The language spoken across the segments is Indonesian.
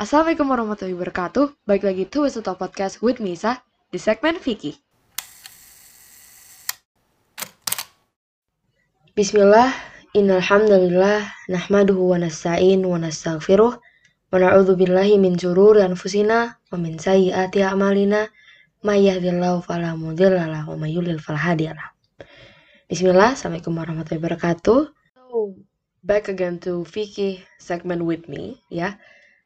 Assalamualaikum warahmatullahi wabarakatuh. Baik lagi to Wisata Podcast with Misa di segmen Vicky. Bismillah, innalhamdulillah, nahmaduhu wa nasta'in wa nastaghfiruh wa na'udzu billahi min syururi anfusina wa min sayyiati a'malina may yahdihillahu fala mudhillalah wa may yudlil fala hadiyalah. Bismillah, Assalamualaikum warahmatullahi wabarakatuh. Back again to Vicky segment with me ya.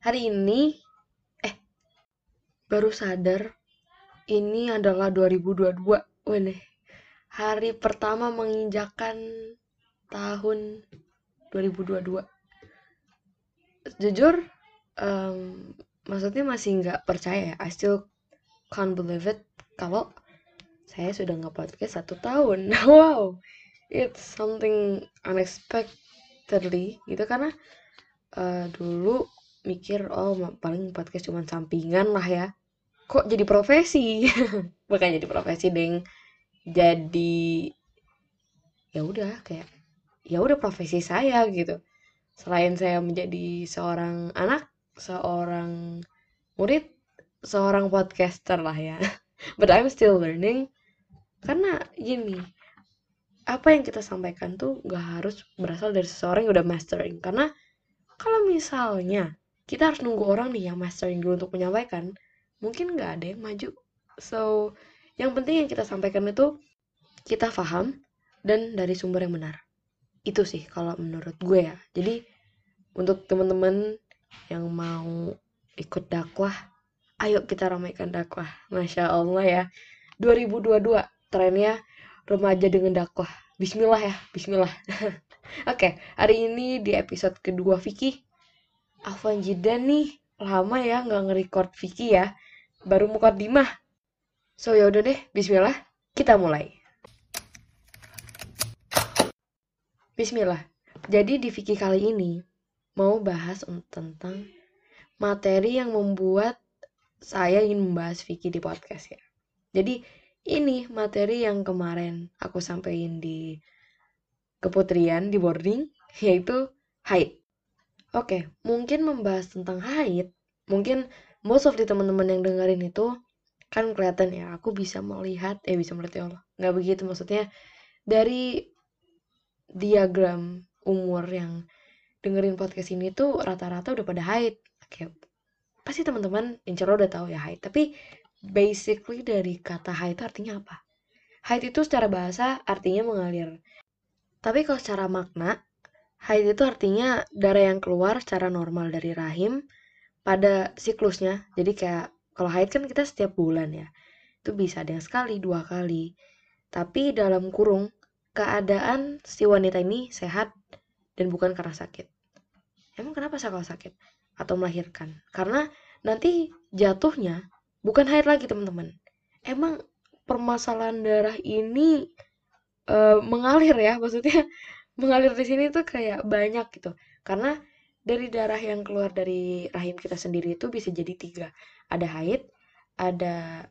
Hari ini eh baru sadar ini adalah 2022. Wene. Hari pertama menginjakan tahun 2022. Jujur um, maksudnya masih nggak percaya ya. I still can't believe it kalau saya sudah nge-podcast satu tahun. wow. It's something unexpectedly gitu karena uh, dulu mikir oh paling podcast cuma sampingan lah ya. Kok jadi profesi? Bukan jadi profesi deng. Jadi ya udah kayak ya udah profesi saya gitu. Selain saya menjadi seorang anak seorang murid seorang podcaster lah ya. But I'm still learning. Karena gini apa yang kita sampaikan tuh gak harus berasal dari seseorang yang udah mastering. Karena kalau misalnya kita harus nunggu orang nih yang mastering dulu untuk menyampaikan. Mungkin nggak ada yang maju. So yang penting yang kita sampaikan itu kita paham dan dari sumber yang benar. Itu sih kalau menurut gue ya. Jadi untuk teman-teman yang mau ikut dakwah ayo kita ramaikan dakwah. Masya allah ya. 2022 trennya remaja dengan dakwah. Bismillah ya Bismillah. Oke, hari ini di episode kedua Vicky Afwan Jidan nih lama ya nggak nge-record Vicky ya. Baru dimah. So yaudah deh Bismillah kita mulai. Bismillah. Jadi di Vicky kali ini mau bahas tentang materi yang membuat saya ingin membahas Vicky di podcast ya. Jadi ini materi yang kemarin aku sampaikan di keputrian di boarding yaitu haid Oke, mungkin membahas tentang haid, mungkin most of the teman-teman yang dengerin itu kan kelihatan ya, aku bisa melihat, eh bisa melihat ya Allah, nggak begitu maksudnya dari diagram umur yang dengerin podcast ini tuh rata-rata udah pada haid. Oke, pasti teman-teman Allah udah tahu ya haid, tapi basically dari kata haid artinya apa? Haid itu secara bahasa artinya mengalir. Tapi kalau secara makna, Haid itu artinya darah yang keluar secara normal dari rahim pada siklusnya. Jadi kayak kalau haid kan kita setiap bulan ya. Itu bisa ada yang sekali, dua kali. Tapi dalam kurung keadaan si wanita ini sehat dan bukan karena sakit. Emang kenapa sih kalau sakit atau melahirkan? Karena nanti jatuhnya bukan haid lagi teman-teman. Emang permasalahan darah ini uh, mengalir ya, maksudnya mengalir di sini tuh kayak banyak gitu. Karena dari darah yang keluar dari rahim kita sendiri itu bisa jadi tiga. Ada haid ada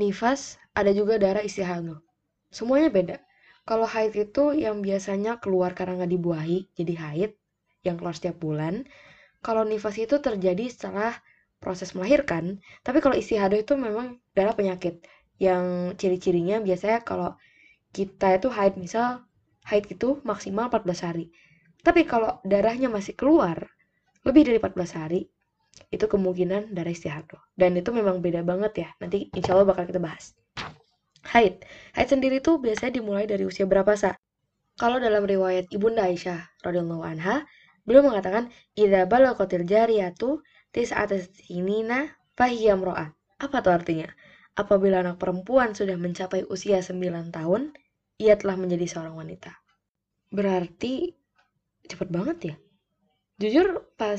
nifas ada juga darah istihamil semuanya beda. Kalau haid itu yang biasanya keluar karena nggak dibuahi jadi haid yang keluar setiap bulan. Kalau nifas itu terjadi setelah proses melahirkan. Tapi kalau istihadah itu memang darah penyakit. Yang ciri-cirinya biasanya kalau kita itu haid misal haid itu maksimal 14 hari. Tapi kalau darahnya masih keluar lebih dari 14 hari, itu kemungkinan darah istihadah. Dan itu memang beda banget ya. Nanti insya Allah bakal kita bahas. Haid. Haid sendiri tuh biasanya dimulai dari usia berapa sa? Kalau dalam riwayat Ibunda Aisyah radhiyallahu anha, beliau mengatakan idza balaghatil jariyatu tis'atasinina fahiyam ro'ah. Apa tuh artinya? Apabila anak perempuan sudah mencapai usia 9 tahun, ia telah menjadi seorang wanita. Berarti cepet banget ya. Jujur pas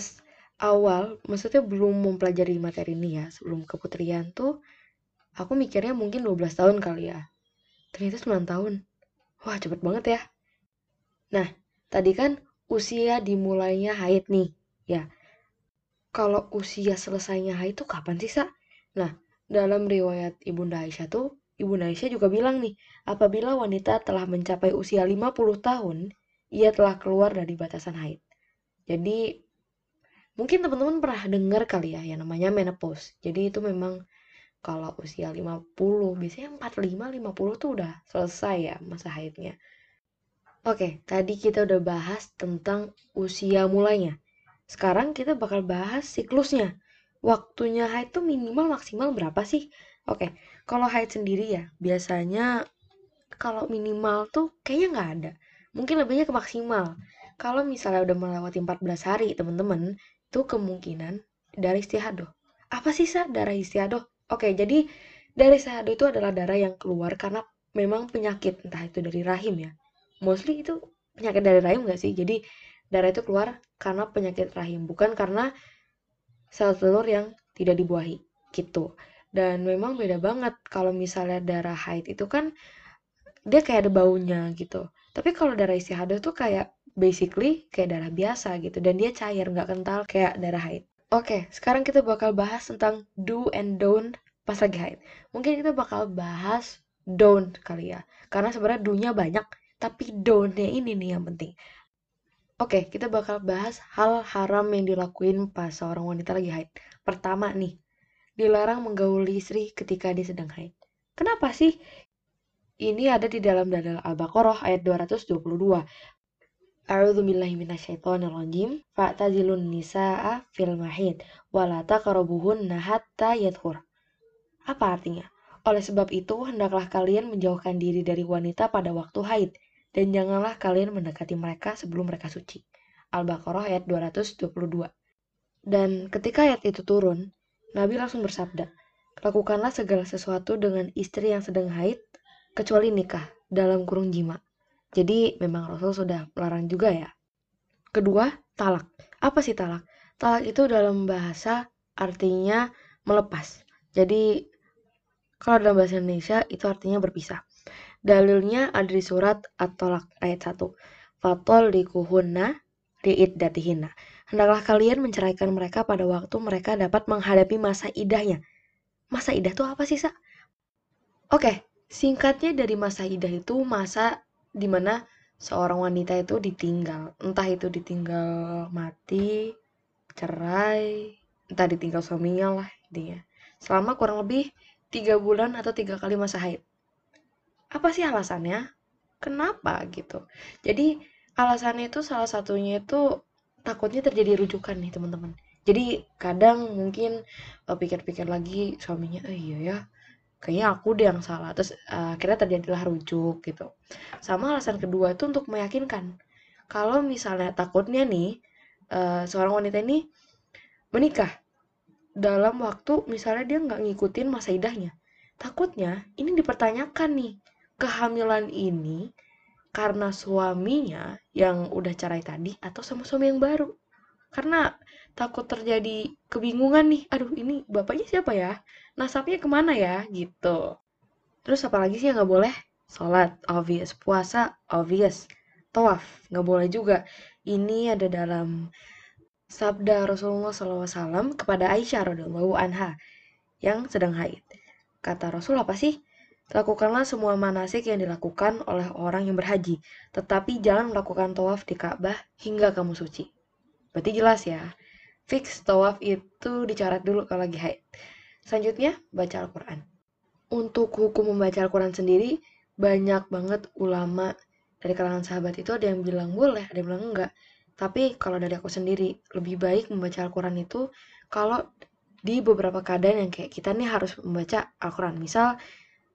awal, maksudnya belum mempelajari materi ini ya, sebelum keputrian tuh, aku mikirnya mungkin 12 tahun kali ya. Ternyata 9 tahun. Wah cepet banget ya. Nah, tadi kan usia dimulainya haid nih, ya. Kalau usia selesainya haid tuh kapan sih, Sa? Nah, dalam riwayat Ibunda Aisyah tuh Ibu Aisyah juga bilang nih, apabila wanita telah mencapai usia 50 tahun, ia telah keluar dari batasan haid. Jadi, mungkin teman-teman pernah dengar kali ya yang namanya menopause jadi itu memang kalau usia 50 biasanya 45 50 tuh udah selesai ya masa haidnya Oke, tadi kita udah bahas tentang usia mulainya. Sekarang kita bakal bahas siklusnya. Waktunya haid tuh minimal maksimal berapa sih? Oke, kalau haid sendiri ya, biasanya kalau minimal tuh kayaknya nggak ada. Mungkin lebihnya ke maksimal. Kalau misalnya udah melewati 14 hari, teman-teman, itu kemungkinan darah istihadoh. Apa sih, Sa, darah istihadoh? Oke, jadi darah istihadoh itu adalah darah yang keluar karena memang penyakit, entah itu dari rahim ya, mostly itu penyakit dari rahim gak sih jadi darah itu keluar karena penyakit rahim bukan karena sel telur yang tidak dibuahi gitu dan memang beda banget kalau misalnya darah haid itu kan dia kayak ada baunya gitu. Tapi kalau darah istihadah tuh kayak basically kayak darah biasa gitu. Dan dia cair nggak kental kayak darah haid. Oke sekarang kita bakal bahas tentang do and don't pas lagi haid. Mungkin kita bakal bahas don't kali ya. Karena sebenarnya do-nya banyak tapi don't-nya ini nih yang penting. Oke, kita bakal bahas hal haram yang dilakuin pas seorang wanita lagi haid. Pertama nih, dilarang menggauli istri ketika dia sedang haid. Kenapa sih? Ini ada di dalam dalil Al-Baqarah ayat 222. A'udzu billahi minasyaitonir rajim. Fa'tazilun nisaa fil mahid wa la taqrabuhunna hatta. Apa artinya? Oleh sebab itu, hendaklah kalian menjauhkan diri dari wanita pada waktu haid dan janganlah kalian mendekati mereka sebelum mereka suci. Al-Baqarah ayat 222. Dan ketika ayat itu turun, Nabi langsung bersabda, Lakukanlah segala sesuatu dengan istri yang sedang haid, kecuali nikah, dalam kurung jima. Jadi memang Rasul sudah melarang juga ya. Kedua, talak. Apa sih talak? Talak itu dalam bahasa artinya melepas. Jadi kalau dalam bahasa Indonesia itu artinya berpisah. Dalilnya ada di surat At-Tolak ayat 1. Fatol likuhunna iddatihinna. Hendaklah kalian menceraikan mereka pada waktu mereka dapat menghadapi masa idahnya. Masa idah itu apa sih, Sa? Oke, singkatnya dari masa idah itu masa di mana seorang wanita itu ditinggal. Entah itu ditinggal mati, cerai, entah ditinggal suaminya lah intinya. Selama kurang lebih tiga bulan atau tiga kali masa haid apa sih alasannya kenapa gitu jadi alasannya itu salah satunya itu takutnya terjadi rujukan nih teman-teman. Jadi kadang mungkin eh, pikir-pikir lagi suaminya eh iya ya kayaknya aku deh yang salah. Terus uh, akhirnya terjadilah rujuk gitu. Sama alasan kedua itu untuk meyakinkan kalau misalnya takutnya nih uh, seorang wanita ini menikah dalam waktu misalnya dia nggak ngikutin masa idahnya takutnya ini dipertanyakan nih kehamilan ini karena suaminya yang udah cerai tadi atau sama suami yang baru. Karena takut terjadi kebingungan nih, aduh ini bapaknya siapa ya? Nasabnya ke mana ya? Gitu. Terus apalagi sih yang nggak boleh? Sholat, obvious. Puasa, obvious. Tawaf, nggak boleh juga. Ini ada dalam sabda Rasulullah SAW kepada Aisyah radhiallahu anha yang sedang haid. Kata Rasul apa sih? Lakukanlah semua manasik yang dilakukan oleh orang yang berhaji, tetapi jangan melakukan tawaf di Ka'bah hingga kamu suci. Berarti jelas ya, fix tawaf itu dicarat dulu kalau lagi haid. Selanjutnya, baca Al-Quran. Untuk hukum membaca Al-Quran sendiri, banyak banget ulama dari kalangan sahabat itu ada yang bilang boleh, ada yang bilang enggak. Tapi kalau dari aku sendiri, lebih baik membaca Al-Quran itu kalau di beberapa keadaan yang kayak kita nih harus membaca Al-Quran. Misal,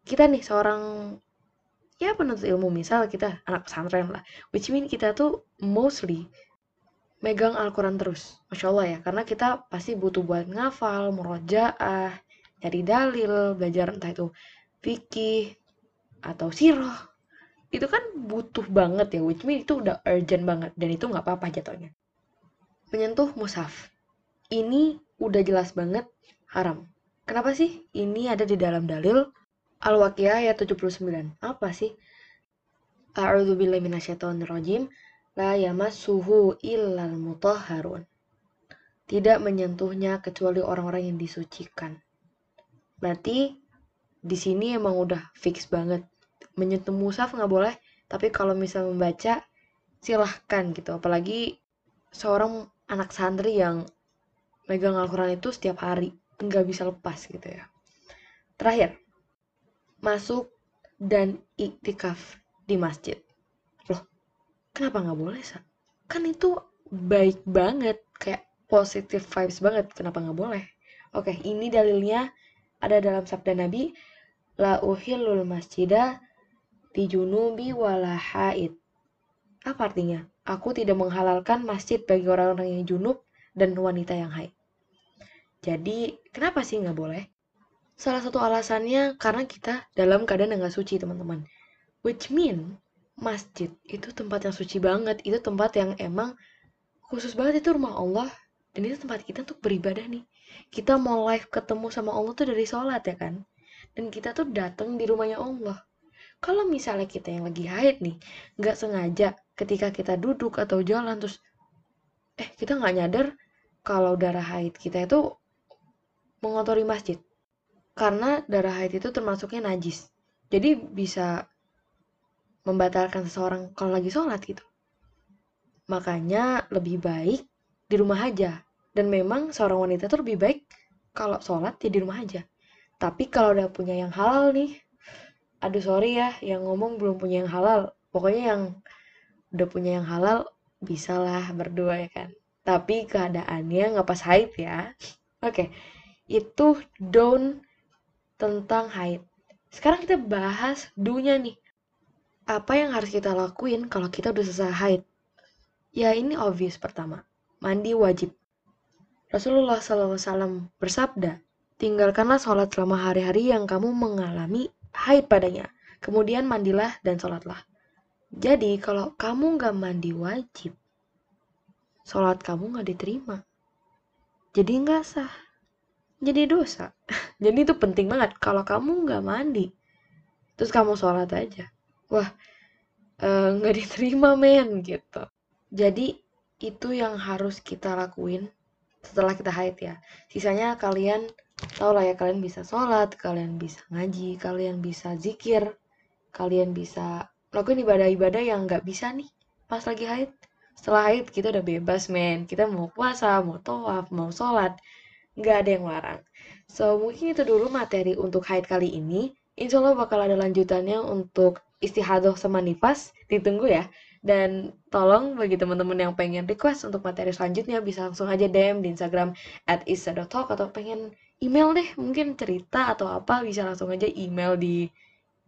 kita nih seorang ya penuntut ilmu misal kita anak pesantren lah. Which mean kita tuh mostly megang Al-Quran terus Masya Allah ya. Karena kita pasti butuh buat ngafal murojaah cari dalil belajar entah itu fikih atau sirah. Itu kan butuh banget ya which mean itu udah urgent banget dan itu nggak apa-apa jatuhnya. Menyentuh mushaf. Ini udah jelas banget haram. Kenapa sih? Ini ada di dalam dalil Al-Waqiah ayat 79. Apa sih? A'udzu billahi minasyaitonir rajim. La yamassuhu illal mutahharun. Tidak menyentuhnya kecuali orang-orang yang disucikan. Berarti di sini emang udah fix banget. Menyentuh musaf nggak boleh, tapi kalau misal membaca silahkan gitu. Apalagi seorang anak santri yang megang Al-Quran itu setiap hari nggak bisa lepas gitu ya terakhir masuk dan iktikaf di masjid. Loh kenapa nggak boleh sa? Kan itu baik banget kayak positive vibes banget. Kenapa nggak boleh? Oke ini dalilnya ada dalam sabda Nabi la uhillul masjidah di junubi wala haid. Apa artinya? Aku tidak menghalalkan masjid bagi orang-orang yang junub dan wanita yang haid. Jadi kenapa sih nggak boleh salah satu alasannya karena kita dalam keadaan yang nggak suci teman-teman. Which mean masjid itu tempat yang suci banget. Itu tempat yang emang khusus banget itu rumah Allah. Dan itu tempat kita untuk beribadah nih. Kita mau live ketemu sama Allah tuh dari sholat ya kan? Dan kita tuh datang di rumahnya Allah. Kalau misalnya kita yang lagi haid nih nggak sengaja ketika kita duduk atau jalan terus eh kita nggak nyadar kalau darah haid kita itu mengotori masjid karena darah haid itu termasuknya najis. Jadi bisa membatalkan seseorang kalau lagi sholat gitu. Makanya lebih baik di rumah aja. Dan memang seorang wanita tuh lebih baik kalau sholat ya di rumah aja. Tapi kalau udah punya yang halal nih aduh sorry ya yang ngomong belum punya yang halal. Pokoknya yang udah punya yang halal bisalah berdua ya kan. Tapi keadaannya nggak pas haid ya. Oke itu down tentang haid sekarang kita bahas dunya nih apa yang harus kita lakuin kalau kita udah selesai haid Ya ini obvious pertama, mandi wajib. Rasulullah SAW bersabda, tinggalkanlah sholat selama hari-hari yang kamu mengalami haid padanya. Kemudian mandilah dan sholatlah. Jadi kalau kamu nggak mandi wajib, sholat kamu nggak diterima. Jadi nggak sah. Jadi dosa. Jadi itu penting banget. Kalau kamu nggak mandi, terus kamu sholat aja. Wah, eh, nggak uh, diterima men gitu. Jadi itu yang harus kita lakuin setelah kita haid ya. Sisanya kalian tau lah ya kalian bisa sholat, kalian bisa ngaji, kalian bisa zikir, kalian bisa lakuin ibadah-ibadah yang nggak bisa nih pas lagi haid. Setelah haid kita udah bebas men, kita mau puasa, mau tawaf, mau sholat, nggak ada yang larang. So mungkin itu dulu materi untuk haid kali ini. Insya Allah bakal ada lanjutannya untuk istihadoh sama nifas. Ditunggu ya. Dan tolong bagi teman-teman yang pengen request untuk materi selanjutnya bisa langsung aja DM di Instagram at isa.talk atau pengen email deh mungkin cerita atau apa bisa langsung aja email di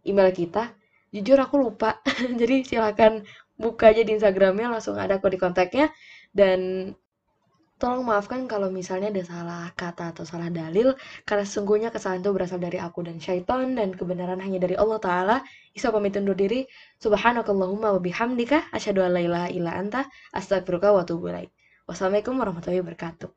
email kita. Jujur aku lupa, jadi silakan buka aja di Instagramnya langsung ada kode kontaknya dan Tolong maafkan kalau misalnya ada salah kata atau salah dalil, karena sesungguhnya kesalahan itu berasal dari aku dan syaitan, dan kebenaran hanya dari Allah Ta'ala. Isa pamit undur diri. Subhanakallahumma wa bihamdika, asyhadu an la ilaha illa anta, astagfiruka wa atubu Wassalamualaikum warahmatullahi wabarakatuh.